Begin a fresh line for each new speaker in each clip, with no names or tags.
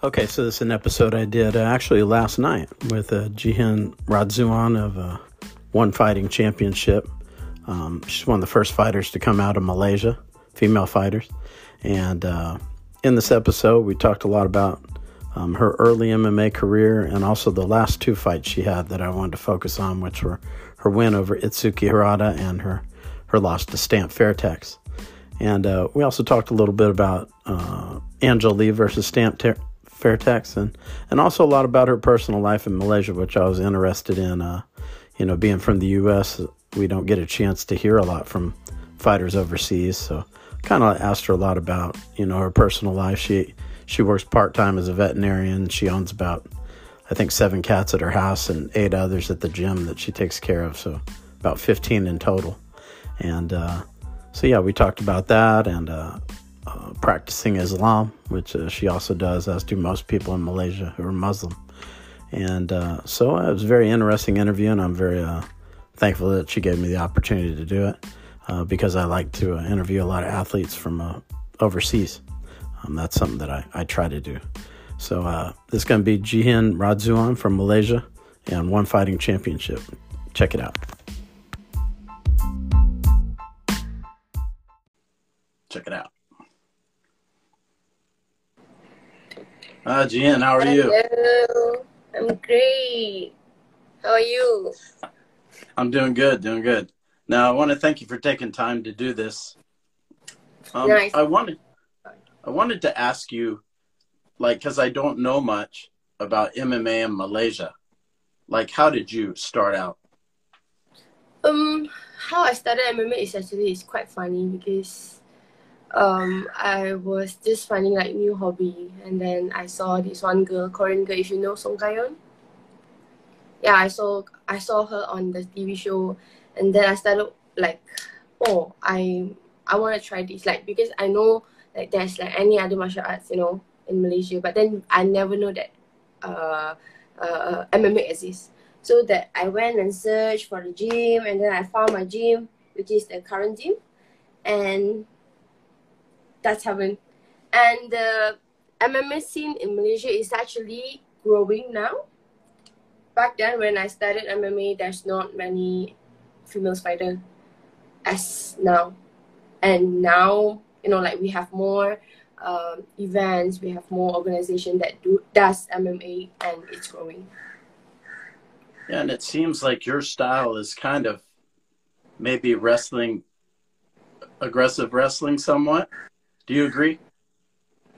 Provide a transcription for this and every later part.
Okay, so this is an episode I did uh, actually last night with uh, Jihin Radzuan of uh, One Fighting Championship. Um, she's one of the first fighters to come out of Malaysia, female fighters. And uh, in this episode, we talked a lot about um, her early MMA career and also the last two fights she had that I wanted to focus on, which were her win over Itsuki Hirata and her, her loss to Stamp Fairtex. And uh, we also talked a little bit about uh, Angel Lee versus Stamp Ter- Fairtex, and and also a lot about her personal life in Malaysia, which I was interested in. Uh, you know, being from the U.S., we don't get a chance to hear a lot from fighters overseas, so kind of asked her a lot about you know her personal life. She she works part time as a veterinarian. She owns about I think seven cats at her house and eight others at the gym that she takes care of. So about fifteen in total, and uh, so yeah, we talked about that and. Uh, uh, practicing Islam, which uh, she also does, as do most people in Malaysia who are Muslim. And uh, so it was a very interesting interview, and I'm very uh, thankful that she gave me the opportunity to do it uh, because I like to interview a lot of athletes from overseas. Um, that's something that I, I try to do. So this is going to be Jihin Radzuan from Malaysia and One Fighting Championship. Check it out. Check it out. Hi, Jen. How are
Hello.
you?
I'm great. How are you?
I'm doing good, doing good. Now, I want to thank you for taking time to do this. Um,
Nice.
I wanted, I wanted to ask you, like, because I don't know much about MMA in Malaysia. Like, how did you start out?
Um, how I started MMA is actually is quite funny because um I was just finding like new hobby and then I saw this one girl, Korean girl, if you know Song Ka Yeon. Yeah, I saw I saw her on the TV show and then I started like, oh, I I wanna try this like because I know like there's like any other martial arts, you know, in Malaysia, but then I never know that uh uh MMA exists. So that I went and searched for the gym and then I found my gym, which is the current gym. And that's happened. And the MMA scene in Malaysia is actually growing now. Back then, when I started MMA, there's not many female fighter as now. And now, you know, like we have more um, events, we have more organization that do does MMA, and it's growing.
Yeah, and it seems like your style is kind of maybe wrestling, aggressive wrestling somewhat. Do you agree?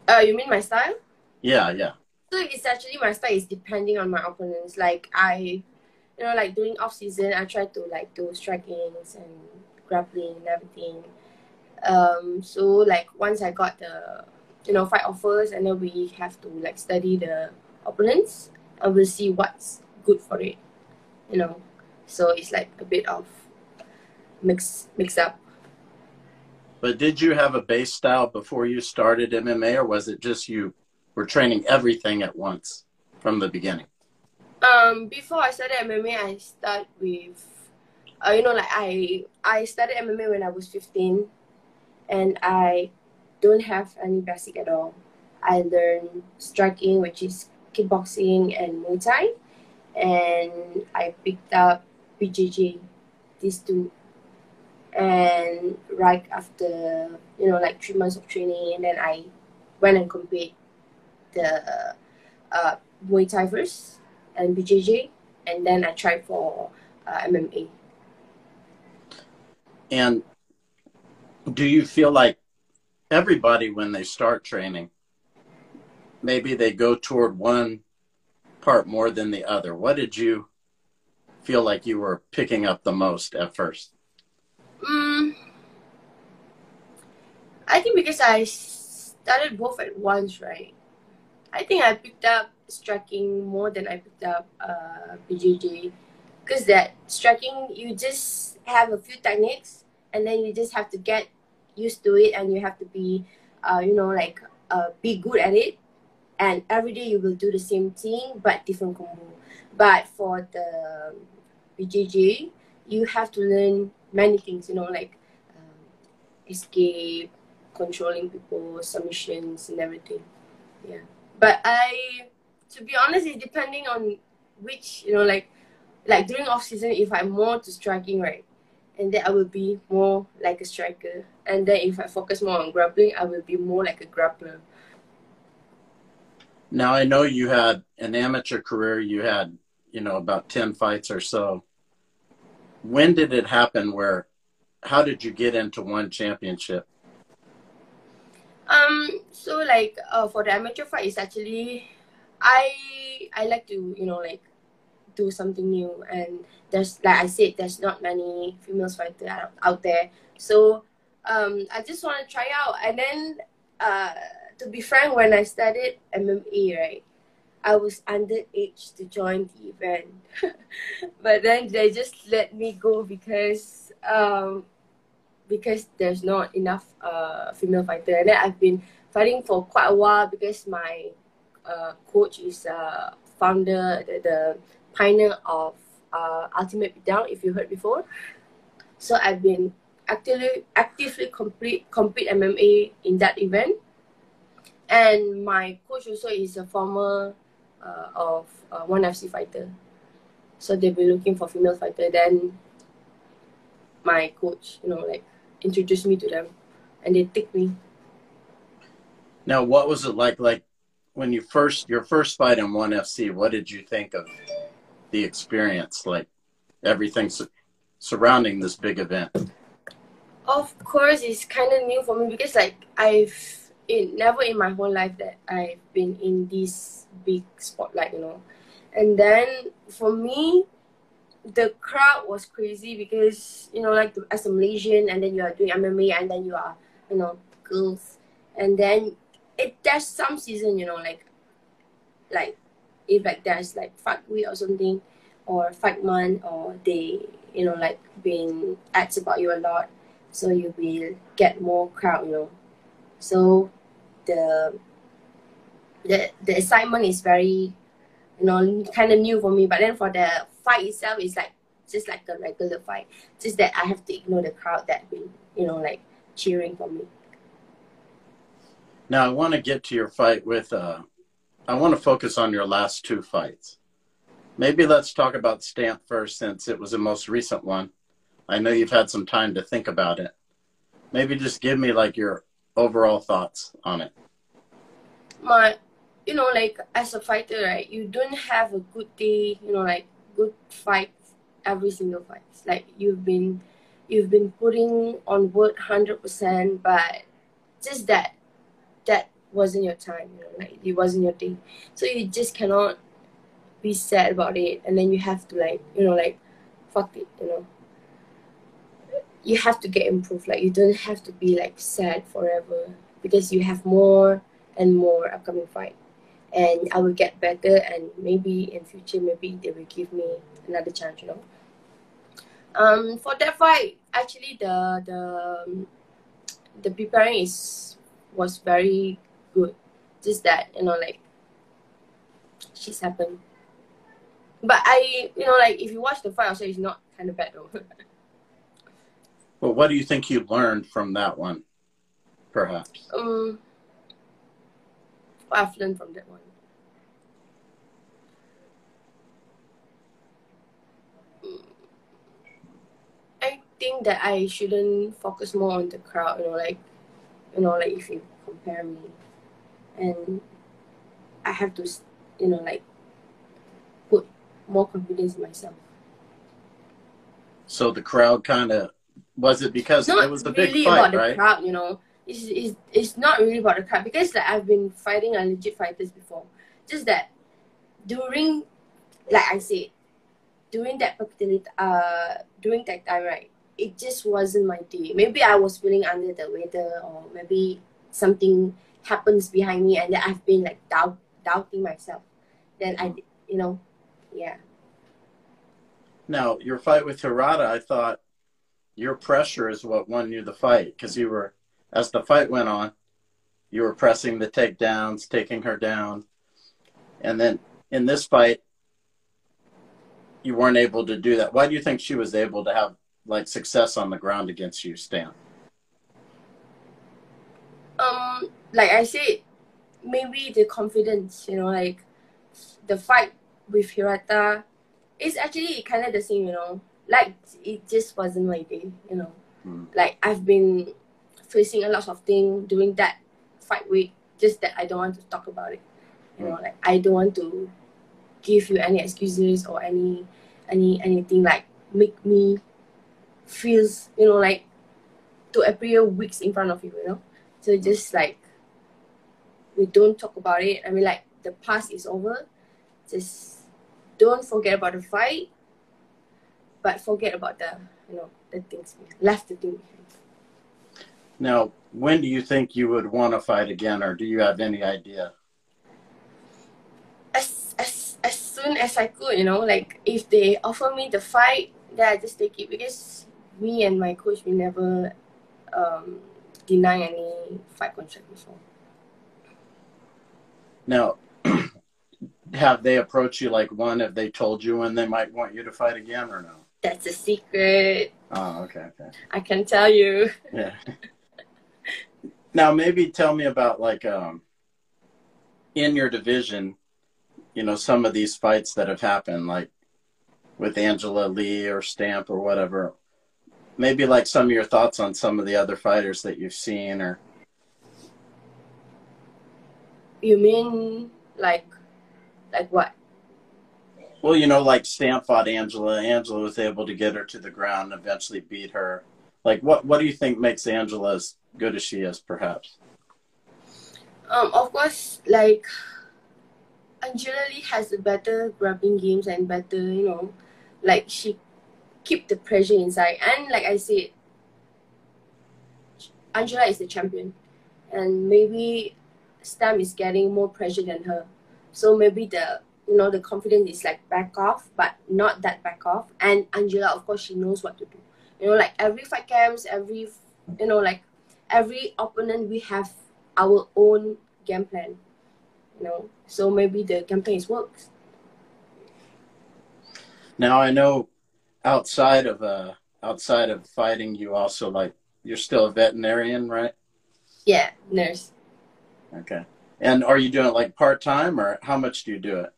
Uh, you mean my style?
Yeah, yeah.
So it's actually my style is depending on my opponents. Like I, you know, like during off season, I try to like do strikings and grappling and everything. Um, so like once I got the, you know, fight offers, and then we have to like study the opponents, and we'll see what's good for it. You know, so it's like a bit of mix mix up.
But did you have a base style before you started MMA, or was it just you were training everything at once from the beginning?
Um, before I started MMA, I start with, uh, you know, like I I started MMA when I was fifteen, and I don't have any basic at all. I learned striking, which is kickboxing and Muay Thai, and I picked up BJJ, these two. And right after, you know, like three months of training, and then I went and compete the uh, Muay Thai first and BJJ, and then I tried for uh, MMA.
And do you feel like everybody, when they start training, maybe they go toward one part more than the other? What did you feel like you were picking up the most at first?
Mm, I think because I started both at once, right? I think I picked up striking more than I picked up uh, BJJ. Because that striking, you just have a few techniques and then you just have to get used to it and you have to be, uh, you know, like uh, be good at it. And every day you will do the same thing but different combo. But for the BJJ, you have to learn many things, you know, like um, escape, controlling people, submissions, and everything. Yeah. but I, to be honest, it's depending on which you know like, like during off season, if I'm more to striking, right, and then I will be more like a striker. And then if I focus more on grappling, I will be more like a grappler.
Now I know you had an amateur career. You had, you know, about ten fights or so. When did it happen? Where, how did you get into one championship?
Um. So like, uh, for the amateur fight, it's actually, I I like to you know like, do something new, and there's like I said, there's not many females fighters out, out there. So, um, I just want to try out, and then, uh to be frank, when I studied MMA, right, I was underage to join the event. but then they just let me go because um, because there's not enough uh, female fighter. And then I've been fighting for quite a while because my uh, coach is uh, founder, the, the pioneer of uh, Ultimate Down, if you heard before. So I've been actively actively complete compete MMA in that event and my coach also is a former uh, of uh, one FC fighter. So they'll be looking for female fighter. Then my coach, you know, like introduced me to them, and they take me.
Now, what was it like? Like when you first your first fight in one FC, what did you think of the experience? Like everything su- surrounding this big event.
Of course, it's kind of new for me because like I've in never in my whole life that I've been in this big spotlight, you know. And then for me, the crowd was crazy because you know, like as a Malaysian, and then you are doing MMA, and then you are, you know, girls, and then it there's some season, you know, like, like if like there's like fight week or something, or fight month, or they, you know, like being ads about you a lot, so you will get more crowd, you know. So the the the assignment is very you know kind of new for me. But then for the fight itself it's like just like a regular fight. Just that i have to ignore the crowd that been you know like cheering for me.
Now i want to get to your fight with uh i want to focus on your last two fights. Maybe let's talk about stamp first since it was the most recent one. I know you've had some time to think about it. Maybe just give me like your overall thoughts on it?
My, you know, like as a fighter, right? You don't have a good day, you know, like good fight every single fight. Like you've been, you've been putting on work hundred percent, but just that, that wasn't your time. You know, like it wasn't your day. So you just cannot be sad about it, and then you have to like, you know, like, fuck it, you know you have to get improved. Like you don't have to be like sad forever because you have more and more upcoming fight. And I will get better and maybe in future maybe they will give me another chance, you know. Um for that fight actually the the the preparing is was very good. Just that, you know, like shit's happened. But I you know like if you watch the fight also it's not kinda bad though.
Well, what do you think you learned from that one, perhaps?
Um, I've learned from that one. Mm, I think that I shouldn't focus more on the crowd, you know, like, you know, like if you compare me, and I have to, you know, like, put more confidence in myself.
So the crowd kind of was it because
not
it was
a
big
really
fight,
about the
right?
crowd, you know. It's, it's, it's not really about the crowd because like I've been fighting a legit fighters before. Just that during, like I said, during that particular uh during that time, right, it just wasn't my day. Maybe I was feeling under the weather, or maybe something happens behind me, and then I've been like doubt doubting myself. Then I, you know, yeah.
Now your fight with Hirata, I thought your pressure is what won you the fight because you were, as the fight went on, you were pressing the takedowns, taking her down, and then in this fight, you weren't able to do that. Why do you think she was able to have like success on the ground against you, Stan?
Um, like I said, maybe the confidence, you know, like the fight with Hirata is actually kind of the same, you know. Like it just wasn't my day, you know.
Mm.
Like I've been facing a lot of things during that fight week, just that I don't want to talk about it. You know, hmm. like I don't want to give you any excuses or any any anything like make me feels, you know, like to appear weeks in front of you, you know. So just like we don't talk about it. I mean like the past is over. Just don't forget about the fight, but forget about the you know the things left thing behind.
Now, when do you think you would want to fight again, or do you have any idea?
As as as soon as I could, you know, like if they offer me the fight, then I just take it because me and my coach we never um, deny any fight contract before.
Now, have they approached you like one? Have they told you when they might want you to fight again, or no?
That's a secret.
Oh, okay, okay.
I can tell you.
Yeah. now, maybe tell me about like um, in your division, you know, some of these fights that have happened, like with Angela Lee or Stamp or whatever. Maybe like some of your thoughts on some of the other fighters that you've seen, or
You mean like like what?
well, you know, like Stamp fought Angela. Angela was able to get her to the ground and eventually beat her. Like, what what do you think makes Angela as good as she is, perhaps?
Um, of course, like Angela Lee has better grappling games and better, you know, like she keep the pressure inside. And like I said, Angela is the champion, and maybe Stam is getting more pressure than her. So maybe the you know the confidence is like back off, but not that back off. And Angela, of course, she knows what to do. You know, like every fight camps, every you know, like every opponent, we have our own game plan. You know, so maybe the game plan works.
Now I know outside of uh outside of fighting, you also like you're still a veterinarian, right?
Yeah, nurse.
Okay. And are you doing it like part time, or how much do you do it?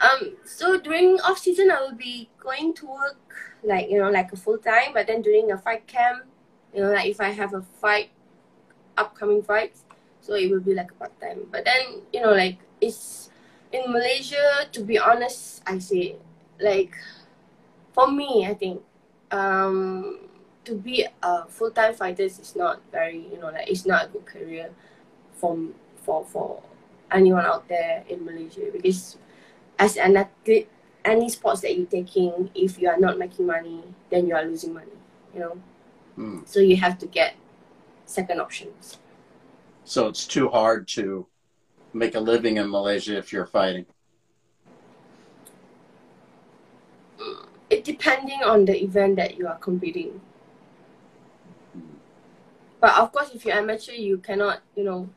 Um, so during off season, I will be going to work like you know like a full time. But then during a fight camp, you know, like if I have a fight, upcoming fights, so it will be like a part time. But then you know like it's in Malaysia. To be honest, I say like for me, I think um to be a full time fighter is not very you know like it's not a good career from for for anyone out there in Malaysia because as an athlete, any sports that you're taking, if you are not making money, then you are losing money. You know, So you have to get second options.
So it's too hard to make a living in Malaysia if you're fighting.
It depending on the event that you are competing. But of course, if you're amateur, you cannot, you know,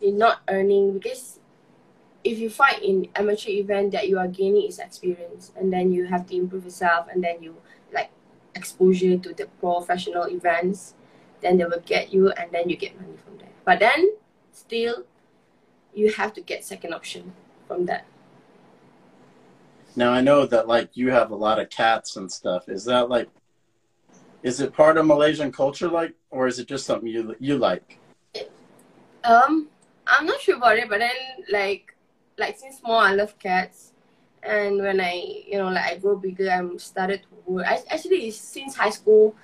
you're not earning because if you fight in amateur event that you are gaining is experience and then you have to improve yourself and then you exposure to the professional events then they will get you and then you get money from there but then still you have to get second option from that
Now I know that like you have a lot of cats and stuff. Is that like is it part of Malaysian culture like or is it just something you you like?
um i'm not sure about it but then like like since small i love cats and when i you know like i grow bigger i'm started to work I, actually since high school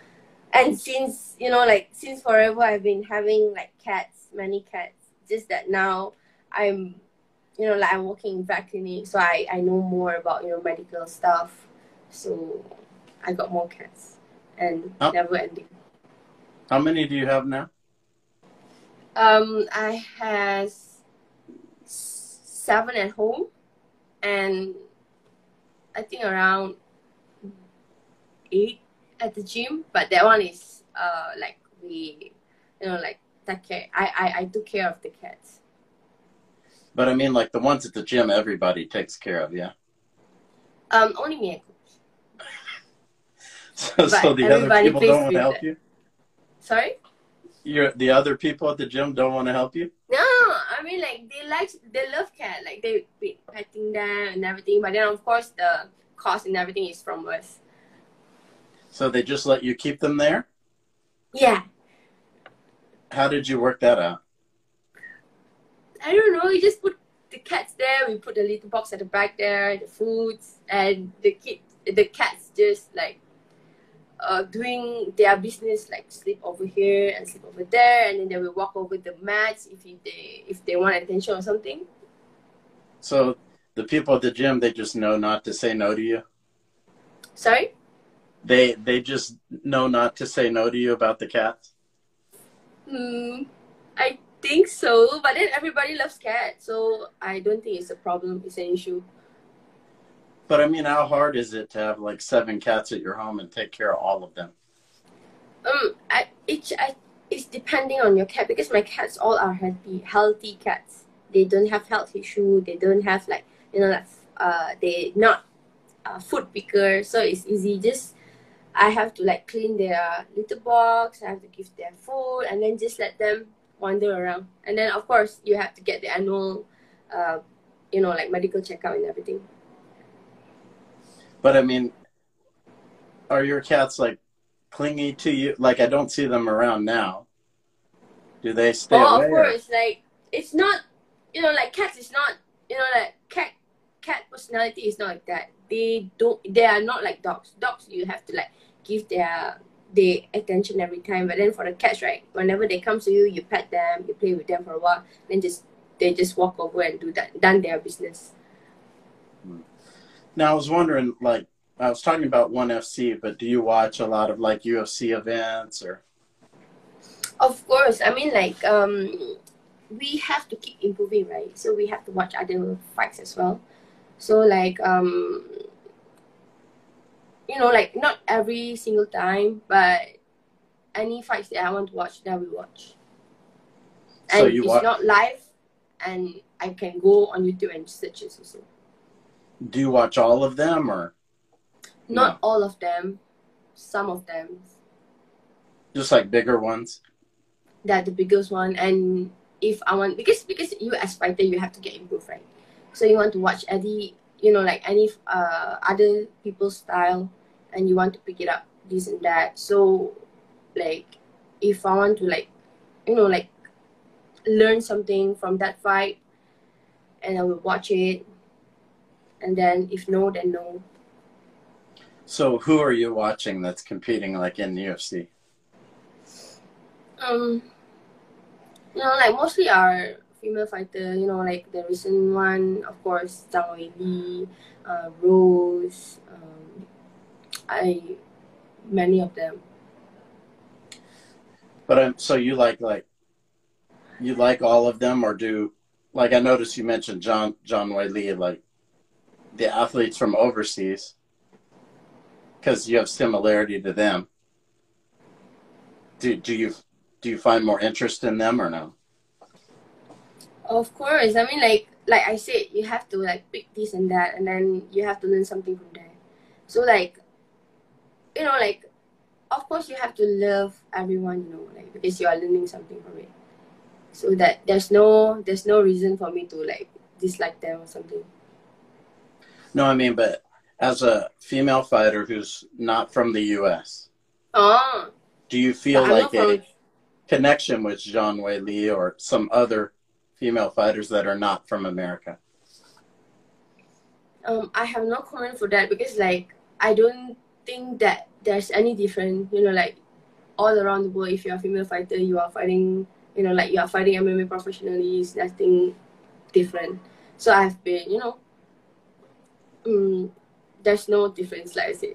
and since you know like since forever i've been having like cats many cats just that now i'm you know like i'm working in vet clinic so i i know more about you know medical stuff so i got more cats and
Oh.
never ending
How many do you have now?
Um, I has s- seven at home, and I think around eight at the gym. But that one is uh like we, you know, like take care. I I, I took care of the cats.
But I mean like the ones at the gym everybody takes care of, yeah.
Um, only me and.
So, so the other people don't want to help you?
Sorry.
You're the other people at the gym don't want to help you?
No, I mean like they like they love cat, like they be petting them and everything. But then of course the cost and everything is from us.
So they just let you keep them there?
Yeah.
How did you work that out?
I don't know. We just put the cats there. We put the little box at the back there, the foods, and the kids, the cats just like uh, doing their business, like sleep over here and sleep over there, and then they will walk over the mats if they if they want attention or something.
So the people at the gym, they just know not to say no to you.
Sorry.
They they just know not to say no to you about the cats.
Hmm. I think so, but then everybody loves cats, so I don't think it's a problem. It's an issue.
But I mean, how hard is it to have like seven cats at your home and take care of all of them?
Um, I I it's depending on your cat because my cats all are healthy healthy cats. They don't have health issue. They don't have like you know like uh they not uh, food picker, so it's easy. Just I have to like clean their litter box. I have to give them food, and then just let them wander around. And then of course you have to get the annual, uh, you know, like medical checkup and everything.
But I mean, are your cats like clingy to you? Like I don't see them around now. Do they stay
oh,
away?
of course, like it's not, you know, like cats is not, you know, like cat cat personality is not like that. They don't. They are not like dogs. Dogs you have to like give their the attention every time. But then for the cats, right, whenever they come to you, you pet them, you play with them for a while, then just they just walk over and do that, done their business.
Now I was wondering, like, I was talking about ONE FC, but do you watch a lot of like UFC events or?
Of course, I mean like um, we have to keep improving, right? So we have to watch other fights as well. So like um, you know, like not every single time, but any fights that I want to watch, that we watch. And
So you
it's
wa-
not live, and I can go on YouTube and search it also.
Do you watch all of them or
Not all of them, some of them.
just like bigger ones?
That the biggest one, and if I want because because you as fighter you have to get improved, right? So you want to watch any you know like any uh other people's style, and you want to pick it up this and that. So like if I want to like you know like learn something from that fight, and I will watch it, and then if no, then no.
So who are you watching that's competing like in the UFC?
Um, you know, like mostly are female fighter. You know, like the recent one, of course, Zhang Weili, uh, Rose. Um, I many of them.
But I'm so you like like you like all of them or do like I noticed you mentioned John Zhang Weili like the athletes from overseas because you have similarity to them. Do do you do you find more interest in them or no?
Of course, I mean, like like I said, you have to like pick this and that, and then you have to learn something from there. So like, you know, like, of course you have to love everyone, you know, like because you are learning something from it. So that there's no there's no reason for me to like dislike them or something.
No, I mean, but as a female fighter who's not from the U.S.,
Oh,
do you feel
I'm
like
not from-
a connection with Zhang Weili or some other female fighters that are not from America?
um, I have no comment for that because like I don't think that there's any different. You know, like all around the world, if you're a female fighter, you are fighting. You know, like you are fighting MMA professionally. It's nothing different. So I've been, you know, um, there's no difference. Like I said,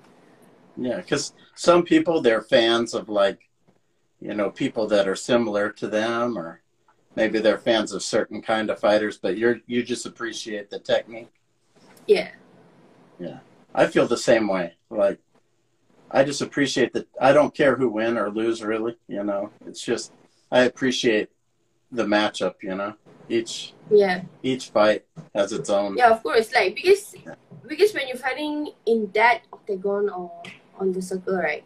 Yeah, because some people they're fans of like, you know, people that are similar to them, or maybe they're fans of certain kind of fighters. But you're you just appreciate the technique.
Yeah.
Yeah, I feel the same way. Like, I just appreciate that. I don't care who win or lose, really. You know, it's just I appreciate the matchup. You know, each
yeah,
each fight has its own.
yeah. Of course, like because because when you're fighting in that octagon or on the circle, right?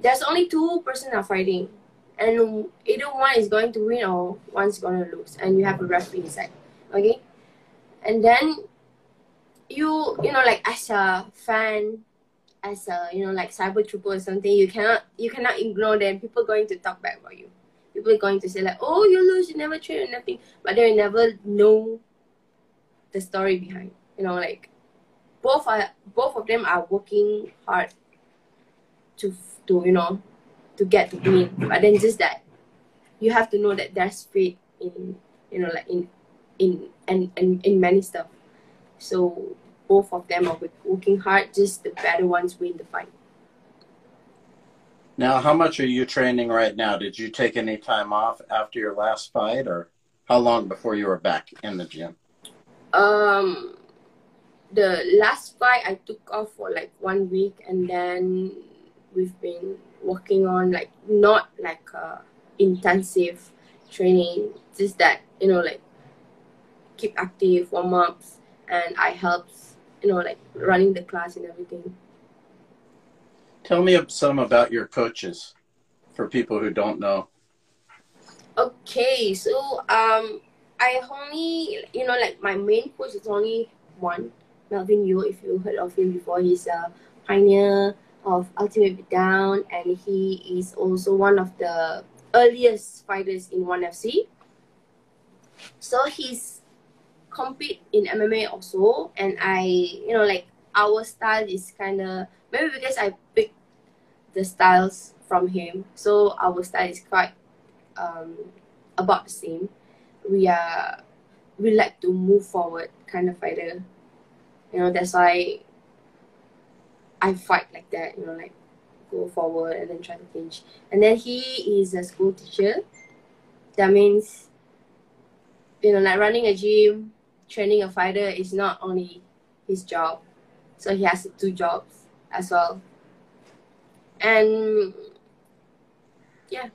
There's only two person are fighting, and either one is going to win or one's going to lose, and you have a referee inside. Okay, and then you you know like as a fan as a you know like cyber trooper or something you cannot you cannot ignore them people going to talk back about you people are going to say like oh you lose you never train or nothing. But they never know the story behind you know like both are both of them are working hard to to you know to get to win. But then just that you have to know that there's fate in you know like in in and in, in, in many stuff. So both of them are working hard just the better ones win the fight
now how much are you training right now? Did you take any time off after your last fight or how long before you were back in the gym?
Um the last fight I took off for like one week and then we've been working on like not like uh, intensive training just that you know like keep active warm ups and I help you know like running the class and everything
tell me some about your coaches for people who don't know
okay so um I only you know like my main coach is only one Melvin Yeo, if you heard of him before, he's a pioneer of Ultimate Down, and he is also one of the earliest fighters in 1FC. So he's compete in MMA also and I, you know, like our style is kind of, maybe because I picked the styles from him. So our style is quite um, about the same. We are, we like to move forward kind of fighter you know that's why I fight like that you know like go forward and then try to change and then he is a school teacher that means you know like running a gym training a fighter is not only his job so he has two jobs as well and yeah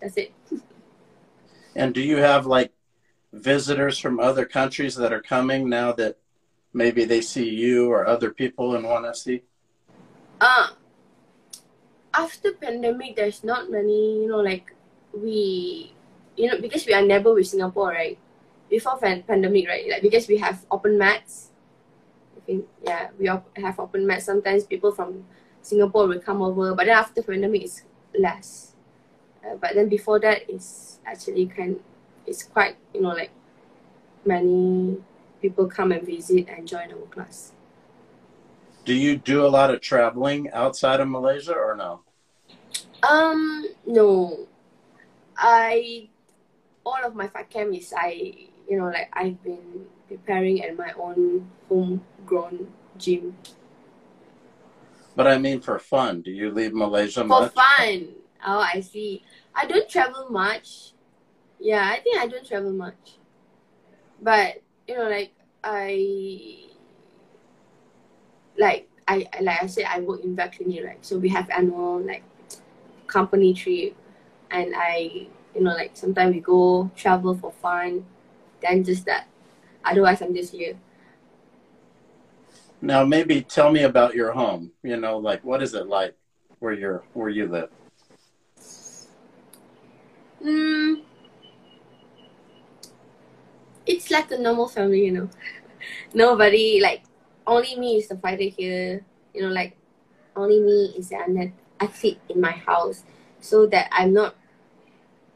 that's it
and do you have like visitors from other countries that are coming now that maybe they see you or other people in 1FC?
Uh, after pandemic, there's not many, you know, like we, you know, because we are never with Singapore, right? Before fan- pandemic, right? Like because we have open mats. I think, yeah, we have open mats. Sometimes people from Singapore will come over, but then after pandemic, it's less. Uh, but then before that, it's actually kind, it's quite, you know, like many people come and visit and join our class.
Do you do a lot of traveling outside of Malaysia or no?
Um, no. I all of my camp is I you know like I've been preparing at my own homegrown gym.
But I mean for fun. Do you leave Malaysia
for
much?
For fun. Oh, I see. I don't travel much. Yeah, I think I don't travel much. But you know, like I like I like I said I work in vet clinic, right? So we have annual like company trip and I you know like sometimes we go travel for fun, then just that. Otherwise I'm just here.
Now maybe tell me about your home. You know, like what is it like where you're where you live?
Mm, it's like a normal family, you know. Nobody like only me is the fighter here. You know, like only me is an athlete in my house, so that I'm not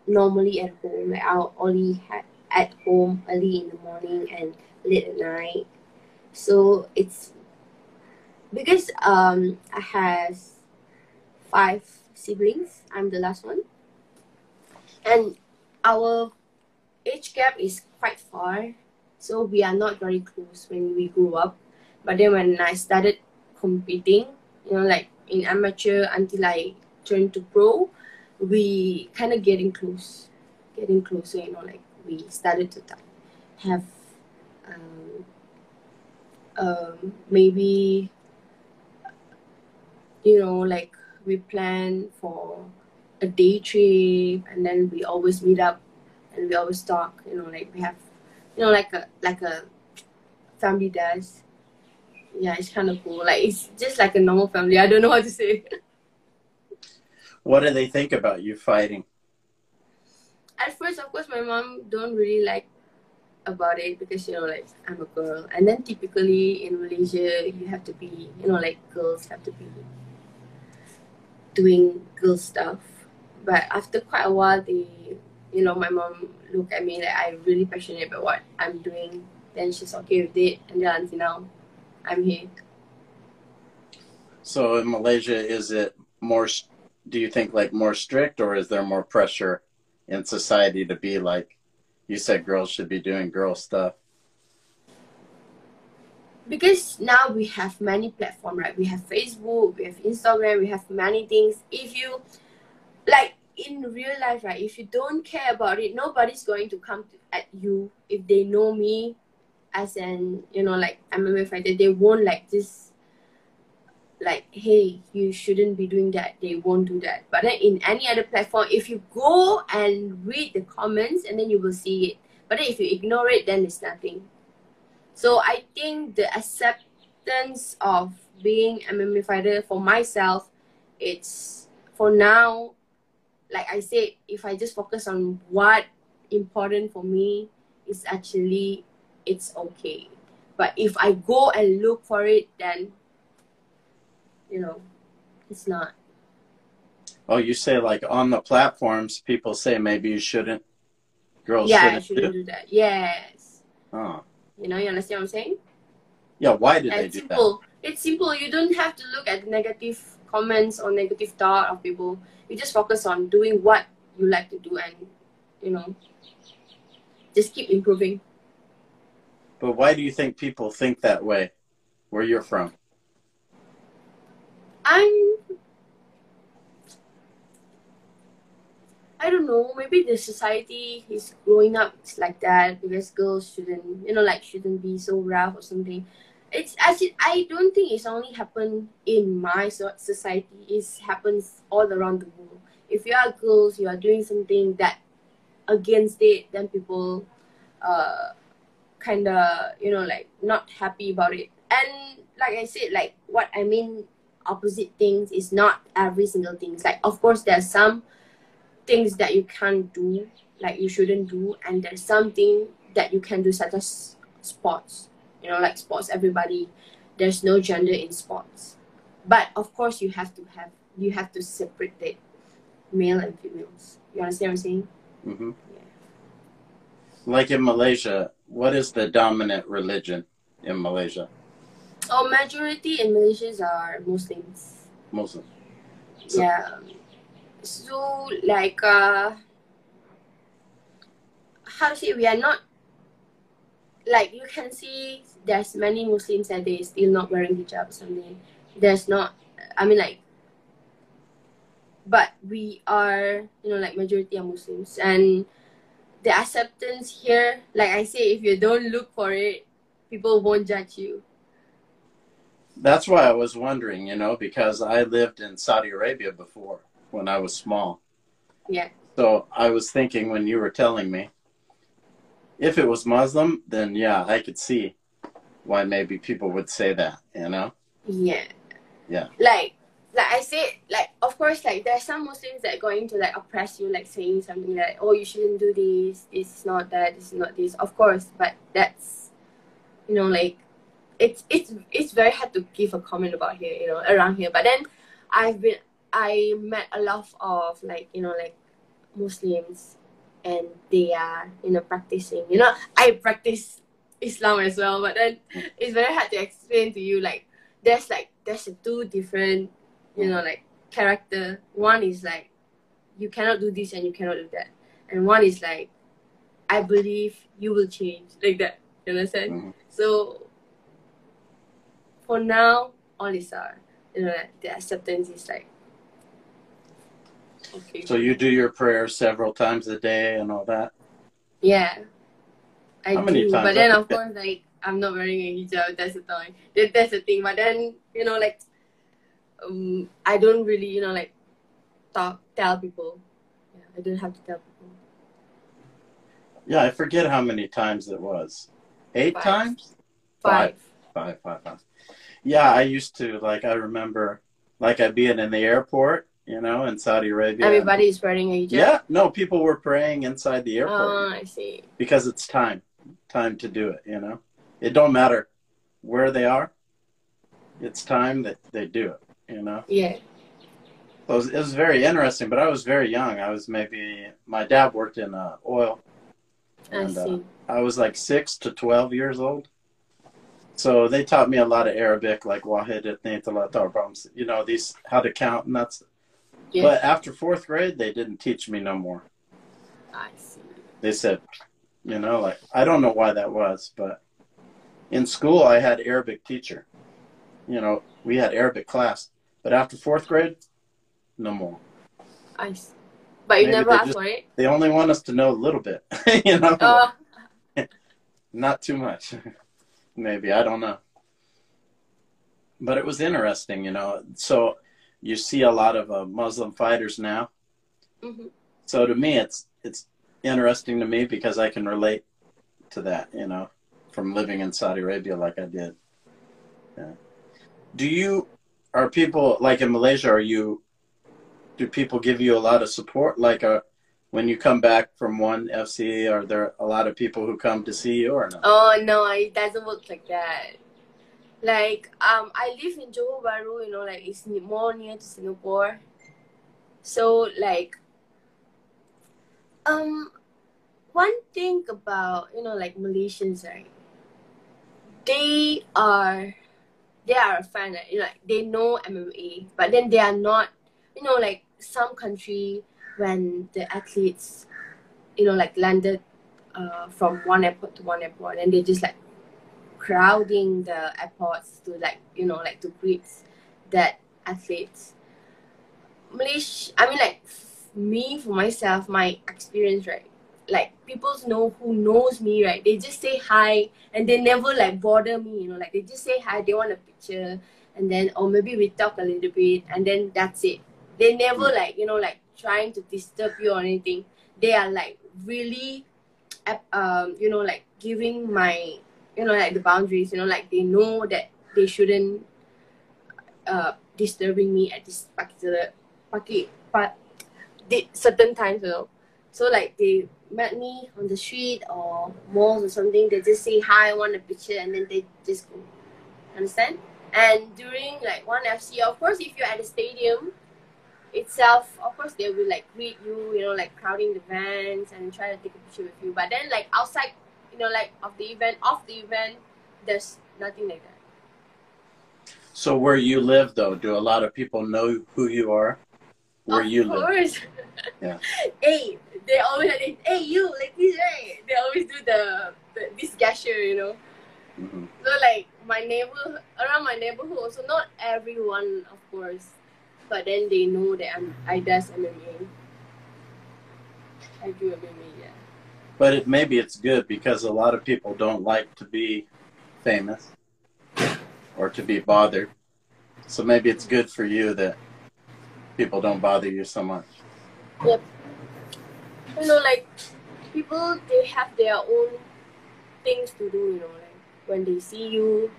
normally at home. Like I'll only at home early in the morning and late at night. So it's because um I have five siblings. I'm the last one, and our age gap is quite far, so we are not very close when we grew up. But then when I started competing, you know, like in amateur until I turned to pro, we kind of getting close, getting closer. You know, like we started to have um, um, maybe you know like we plan for a day trip and then we always meet up and we always talk. You know, like we have, you know, like a like a family does. Yeah, it's kind of cool. Like it's just like a normal family. I don't know what to say.
What do they think about you fighting?
at first, of course, my mom don't really like about it because you know like I'm a girl, and then typically in Malaysia you have to be you know like girls have to be doing girl stuff. But after quite a while, they you know my mom look at me like I'm really passionate about what I'm doing. Then she's okay with it, and then until now, I'm here.
So in Malaysia, is it more? Do you think like more strict, or is there more pressure in society to be like? You said girls should be doing girl stuff.
Because now we have many platforms, right? We have Facebook, we have Instagram, we have many things. If you like in real life, right? If you don't care about it, nobody's going to come to, at you if they know me as an you know like MMA fighter. They won't like just like hey you shouldn't be doing that they won't do that but then in any other platform if you go and read the comments and then you will see it but if you ignore it then it's nothing so i think the acceptance of being a MMA fighter for myself it's for now like i said if i just focus on what important for me is actually it's okay but if i go and look for it then you know, it's not.
Oh, you say like on the platforms, people say maybe you shouldn't. Girls
yeah,
shouldn't,
shouldn't do. do. that. Yes.
Oh.
You know, you understand what I'm saying?
Yeah. Why did
and
they do
simple. that? It's simple. You don't have to look at negative comments or negative thought of people. You just focus on doing what you like to do, and you know, just keep improving.
But why do you think people think that way? Where you're from?
I'm I don't know, maybe the society is growing up it's like that because girls shouldn't you know like shouldn't be so rough or something. It's as it, I don't think it's only happened in my society. It happens all around the world. If you are girls, you are doing something that against it, then people uh kind of you know like not happy about it. And like I said, like what I mean opposite things is not every single thing. It's like of course there's some things that you can't do, like you shouldn't do, and there's something that you can do such as sports. You know, like sports, everybody there's no gender in sports. But of course you have to have you have to separate it male and females. You understand what I'm saying?
Mm-hmm. Yeah. Like in Malaysia, what is the dominant religion in Malaysia?
Oh, majority in Malaysia are Muslims.
Muslim.
So, yeah. So like uh, how to say we are not like you can see there's many Muslims that they still not wearing hijab or something. There's not I mean like but we are you know like majority are Muslims. And the acceptance here like I say if you don't look for it people won't judge you.
That's why I was wondering, you know, because I lived in Saudi Arabia before when I was small.
Yeah.
So I was thinking when you were telling me, if it was Muslim, then yeah, I could see why maybe people would say that, you know?
Yeah.
Yeah.
Like, like I said, like of course, like there's some Muslims that are going to like oppress you, like saying something like, "Oh, you shouldn't do this. This is not that. This is not this." Of course, but that's, you know, like it's it's it's very hard to give a comment about here, you know, around here. But then I've been I met a lot of like you know like Muslims, and they are you know practicing. You know, I practice Islam as well, but then it's very hard to explain to you. Like there's like there's two different you know like character. One is like you cannot do this and you cannot do that, and one is like I believe you will change like that. You understand? Mm-hmm. So for now, all is uh, you know, like the acceptance is like
okay. So you do your prayers several times a day and all that.
Yeah, I do. But then of course, like I'm not wearing a hijab. That's the thing. That's the thing. But then you know, like um, I don't really you know like talk tell people. Yeah, I don't have to tell people.
Yeah, I forget how many times it was. Eight
five.
times.
Five.
Five. Five. Five. Yeah, I used to like. I remember like I'd be in, in the airport you know, in Saudi Arabia.
Everybody is wearing hijab.
Yeah, no, people were praying inside the airport
Oh, I see.
because it's time, time to do it. You know, it don't matter where they are. It's time that they do it. You know,
Yeah.
it was, it was very interesting. But I was very young. I was maybe my dad worked in uh, oil.
I
And, uh. I was like six to twelve years old. So they taught me a lot of Arabic, like Wahid Ithnain Thalatha Arba'am, you know, these how to count and that's
Yeah.
but after fourth grade they didn't teach me no more.
I see.
They said, you know, like I don't know why that was, but in school I had Arabic teacher. You know, we had Arabic class. But after fourth grade, no more.
I see. But you
Maybe
never asked
just-
for it?
They only want us to know a little bit. you know?
Oh,
not too much maybe i don't know but it was interesting you know so you see a lot of uh, muslim fighters now
mhm.
so to me it's it's interesting to me because i can relate to that you know from living in saudi arabia like i did yeah. do you are people like in malaysia are you do people give you a lot of support like uh when you come back from one fc are there a lot of people who come to see you or no
Oh no, it doesn't work like that. Like um, I live in Johor Bahru, you know, like it's more near to Singapore. So like, um, one thing about you know like Malaysians, right? They are, they are a fan. Right? You know, like they know MMA, but then they are not. You know, like some country when the athletes, you know, like landed uh, from one airport to one airport and they just like crowding the airports to like you know like to greet that athletes Malaysia I mean like f- me for myself my experience right like people know who knows me right they just say hi and they never like bother me you know like they just say hi they want a picture and then or maybe we talk a little bit and then that's it. They never like you know like trying to disturb you or anything. They are like really um you know like giving my you know like the boundaries you know like they know that they shouldn't uh disturbing me at this particular party but certain times you know. So like they met me on the street or malls or something they just say hi I want a picture and then they just go. Understand? And during like one fc of course if you're at the stadium itself, of course, they will like greet you, you know, like crowding the vans and try to take a picture with you. But then, like outside, you know, like of the event, off the event, there's nothing like that.
So where you live, though, do a lot of people know who you are? Where
of
you live?
course.
Yeah.
hey, they always like, hey, you like this, right? They always do the, the this gesture, you know.
hmm
So like my neighbor around my neighborhood, also not everyone, of course, but then they know that I'm I does MMA. I do MMA.
But it, maybe it's good because a lot of people don't like to be famous or to be bothered. So maybe it's good for you that people don't bother you so much.
Yep. You know, like people, they have their own things to do. You know, like when they see you,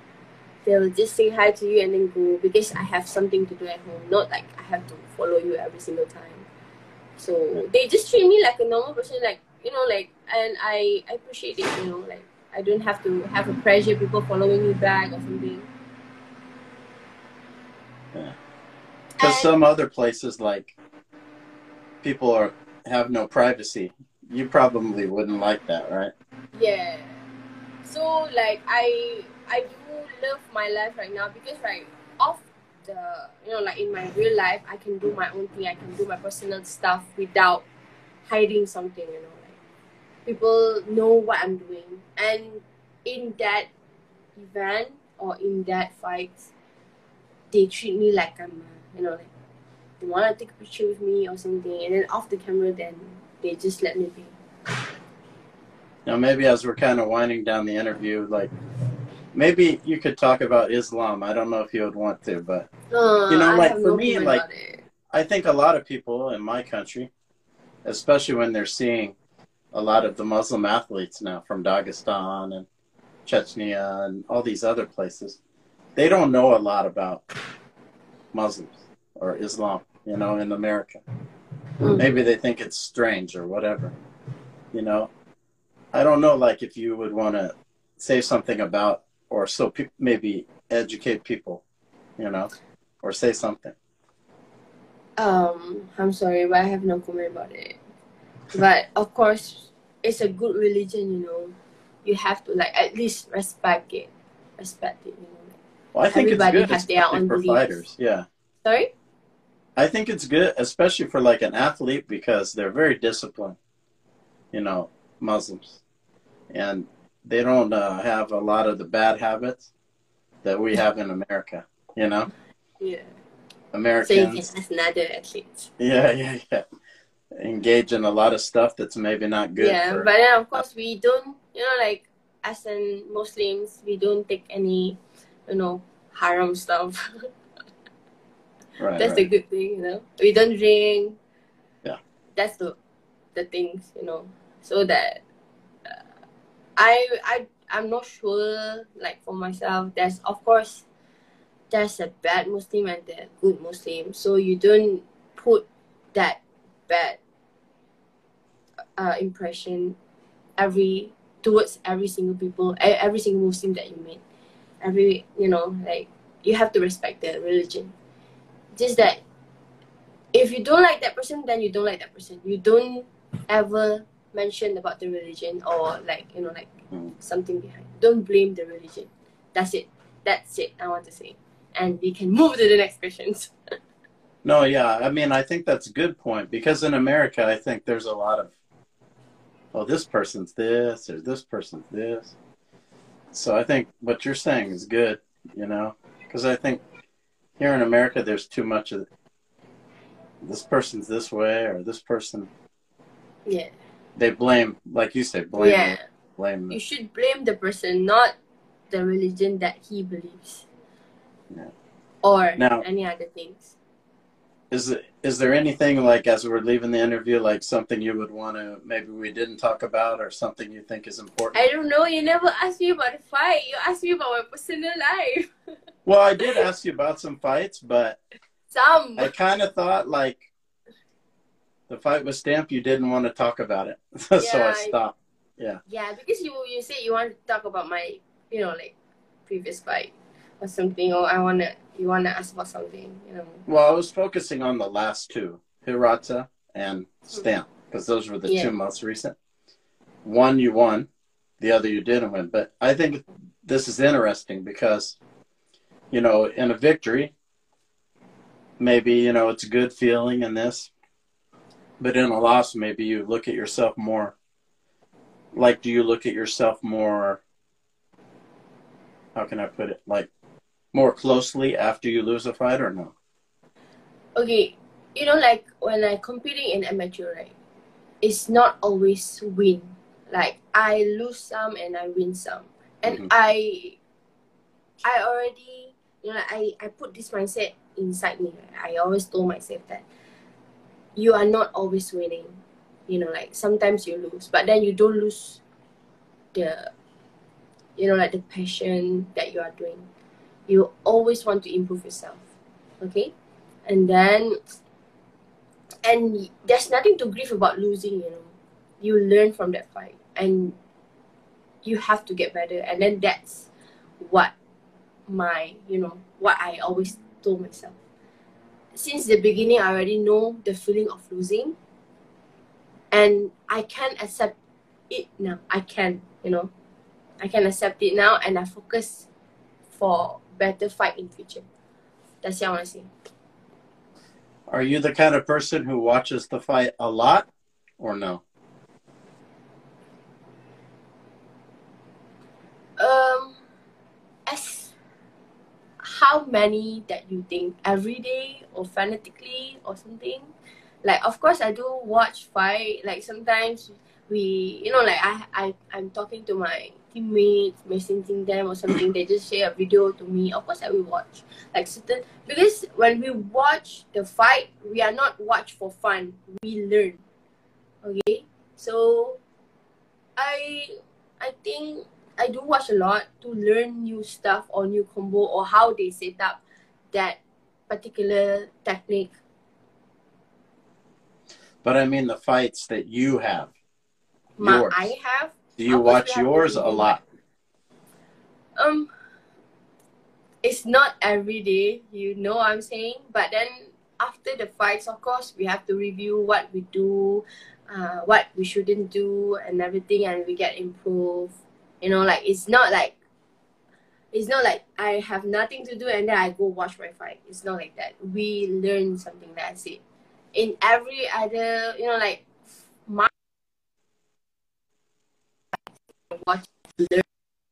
they'll just say hi to you and then go because I have something to do at home. Not like I have to follow you every single time. So they just treat me like a normal person, like you know, like and I, I appreciate it. You know, like I don't have to have a pressure people following me back or something.
Because
And-
some other places, like people are have no privacy. You probably wouldn't like that, right?
Yeah. So like I I do love my life right now because right off the you know like in my real life I can do my own thing. I can do my personal stuff without hiding something. You know like people know what I'm doing, and in that event or in that fight, they treat me like I'm you know like they want to take a picture with me or something, and then off the camera then they just let me be.
Now, maybe as we're kind of winding down the interview, like maybe you could talk about Islam. I don't know if you would want to, but
Uh,
You know,
I
like, for
no
me, like- I think a lot of people in my country, especially when they're seeing a lot of the Muslim athletes now from Dagestan and Chechnya and all these other places, they don't know a lot about Muslims or Islam. you know, in America.
Mm.
Maybe they think it's strange or whatever, you know. I don't know, like if you would want to say something about, or so pe- maybe educate people, you know, or say something.
Um, I'm sorry, but I have no comment about it. But of course, it's a good religion, you know. You have to like at least respect it, respect it. You know.
Well, I think
Everybody
it's good,
has their own
for
beliefs.
fighters. Yeah,
Sorry.
I think it's good, especially for like an athlete, because they're very disciplined. You know, Muslims, and they don't uh, have a lot of the bad habits that we have in America. You know,
Yeah. Americans. So you can ask another athlete.
Yeah, yeah, yeah. Engage in a lot of stuff that's maybe not good.
yeah,
for,
but then of course we don't, you know, like as in Muslims, we don't take any, you know, haram stuff.
right,
That's
right.
the good thing, you know. We don't drink.
Yeah.
That's the the things, you know. So that uh, I I I'm not sure. Like for myself, there's of course there's a bad Muslim and a good Muslim. So you don't put that bad uh, impression every towards every single people, every single Muslim that you meet. Every you know, like you have to respect the religion just that if you don't like that person then you don't like that person you don't ever mention about the religion or like you know like
Mm.
something behind don't blame the religion that's it that's it i want to say and we can move to the next questions
No, yeah. I mean, I think that's a good point because in America, I think there's a lot of, oh, this person's this or this person's this. So I think what you're saying is good, you know, because I think here in America, there's too much of this person's this way or this person.
yeah
They blame, like you say, blame,
yeah
blame.
you should blame the person not the religion that he believes
Yeah.
or
Now-
any other things
Is is there anything like as we're leaving the interview, like something you would want to maybe we didn't talk about or something you think is important?
i don't know. You never asked me about a fight. You asked me about my personal life.
Well, I did ask you about some fights, but
some.
I kind of thought like the fight with Stamp, you didn't want to talk about it, so
Yeah,
I
I-
stopped.
Yeah, Yeah, because you you say you want to talk about my you know like previous fight or something, or I wanna you wanna ask about something, you know.
Well, I was focusing on the last two, Hirata and hmm. Stamp, because those were the
Yeah.
two most recent. One you won, the other you didn't win. But I think this is interesting because, you know, in a victory, maybe you know it's a good feeling in this, but in a loss, maybe you look at yourself more. Like, do you look at yourself more? How can I put it? Like, more closely after you lose a fight, or no?
Okay, you know like when I'm competing in amateur, right? It's not always win. Like I lose some and I win some, and
Mhm.
I, I already you know I I put this mindset inside me. I always told myself that you are not always winning. You know, like sometimes you lose, but then you don't lose the, you know, like the passion that you are doing. You always want to improve yourself. Okay, and then, and there's nothing to grieve about losing. You know, you learn from that fight, and you have to get better. And then that's what my, you know, what I always told myself since the beginning, I already know the feeling of losing, and I can accept it now. I can, you know, I can accept it now, and I focus for better fight in future. That's what I want to say.
Are you the kind of person who watches the fight a lot or no?
Um, as how many that you think every day or fanatically or something? Like, of course, I do watch fight. Like sometimes we, you know, like I, I, I'm talking to my teammates, messaging them or something. They just share a video to me. Of course, I will watch. Like certain because when we watch the fight, we are not watch for fun. We learn. Okay, so I, I think I do watch a lot to learn new stuff or new combo or how they set up that particular technique
But I mean the fights that you have.
My,
Yours.
I have.
Do you watch
we have to
yours a lot?
Um, it's not every day, you know what I'm saying. But then after the fights, of course, we have to review what we do, uh, what we shouldn't do, and everything, and we get improved. You know, like it's not like it's not like I have nothing to do and then I go watch my fight. It's not like that. We learn something. That's it. In every other, you know, like my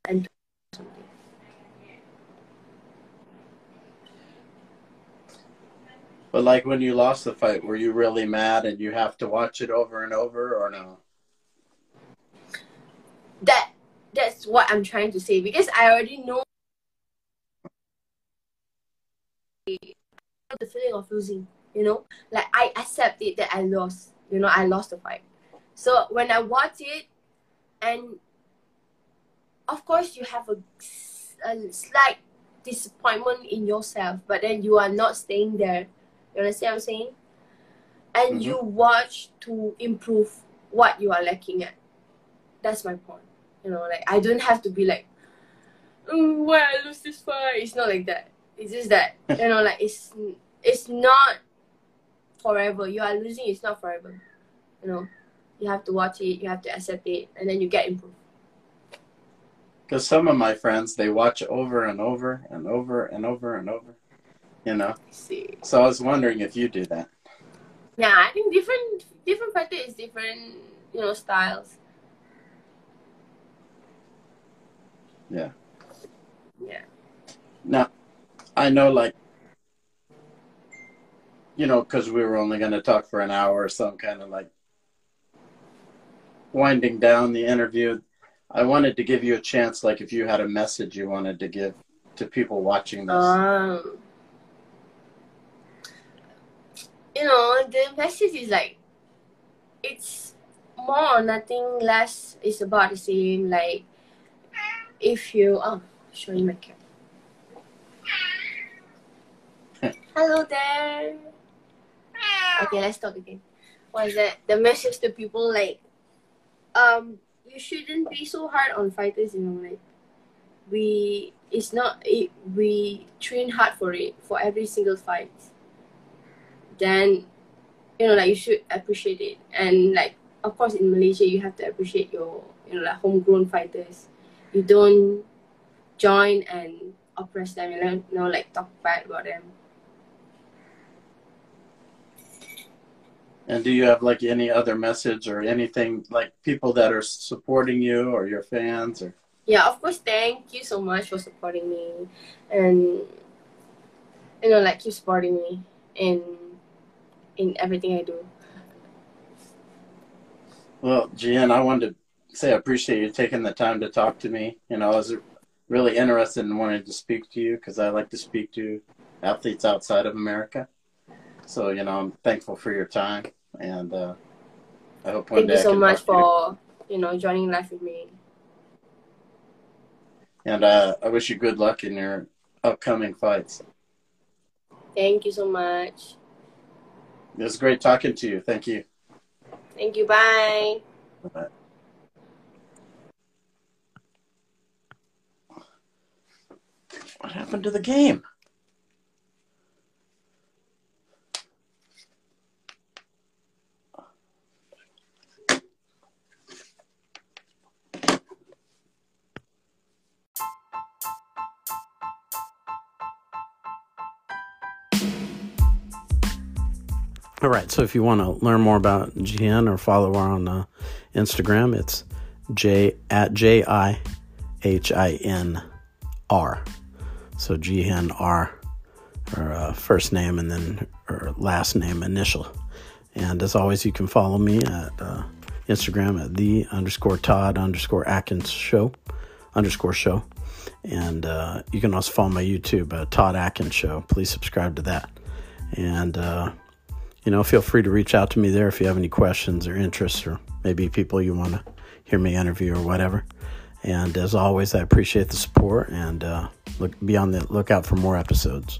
and.
But like when you lost the fight, were you really mad and you have to watch it over and over or no?
that that's what I'm trying to say because I already know the feeling of losing. You know, like I accept it that I lost. You know, I lost the fight. So when I watch it, and of course you have a, a slight disappointment in yourself, but then you are not staying there. You understand what I'm saying? And
Mhm.
you watch to improve what you are lacking at. That's my point. You know, like I don't have to be like, oh, why I lose this fight. It's not like that. It's just that you know, like it's it's not forever. You are losing. It's not forever. You know, you have to watch it. You have to accept it, and then you get improved.
Because some of my friends, they watch over and over and over and over and over, you know?
See,
So I was wondering if you do that.
yeah, I think different different fighter is different. You know, styles.
Yeah.
Yeah.
Now, I know, like, you know, because we were only going to talk for an hour, so I'm kind of like winding down the interview. I wanted to give you a chance, like, if you had a message you wanted to give to people watching this.
Um, you know, the message is like, it's more or nothing less. It's about the same. Like, if you, oh, show showing my cat. Hello there. Okay, let's talk again. What is that? The message to people like, um, you shouldn't be so hard on fighters. You know, like we it's not it, we train hard for it for every single fight. Then you know like you should appreciate it. And like of course in malaysia you have to appreciate your you know like homegrown fighters. You don't join and oppress them you know, like talk bad about them
And do you have, like, any other message or anything, like, people that are supporting you or your fans? or
yeah of course thank you so much for supporting me and you know like keep supporting me in in everything i do
Well, Gian, I wanted to say I appreciate you taking the time to talk to me. You know, I was really interested in wanting to speak to you because I like to speak to athletes outside of America. So, you know, I'm thankful for your time, and uh, I hope one
thank
day
you so much
to you.
for you know joining life with me
And uh, I wish you good luck in your upcoming fights.
thank you so much
It was great talking to you. Thank you.
thank you bye
Bye. What happened to the game?
All right. So if you want to learn more about Jian or follow her on uh, Instagram, it's J at J I H I N R. So Jihin R, her uh, first name and then her last name initial. And as always, you can follow me at uh, Instagram at the underscore Todd underscore Atkins show underscore show. And uh, you can also follow my YouTube, uh, Todd Atkins Show. Please subscribe to that. And uh, you know, feel free to reach out to me there if you have any questions or interests, or maybe people you want to hear me interview or whatever. And as always, I appreciate the support and uh, look be on the lookout for more episodes.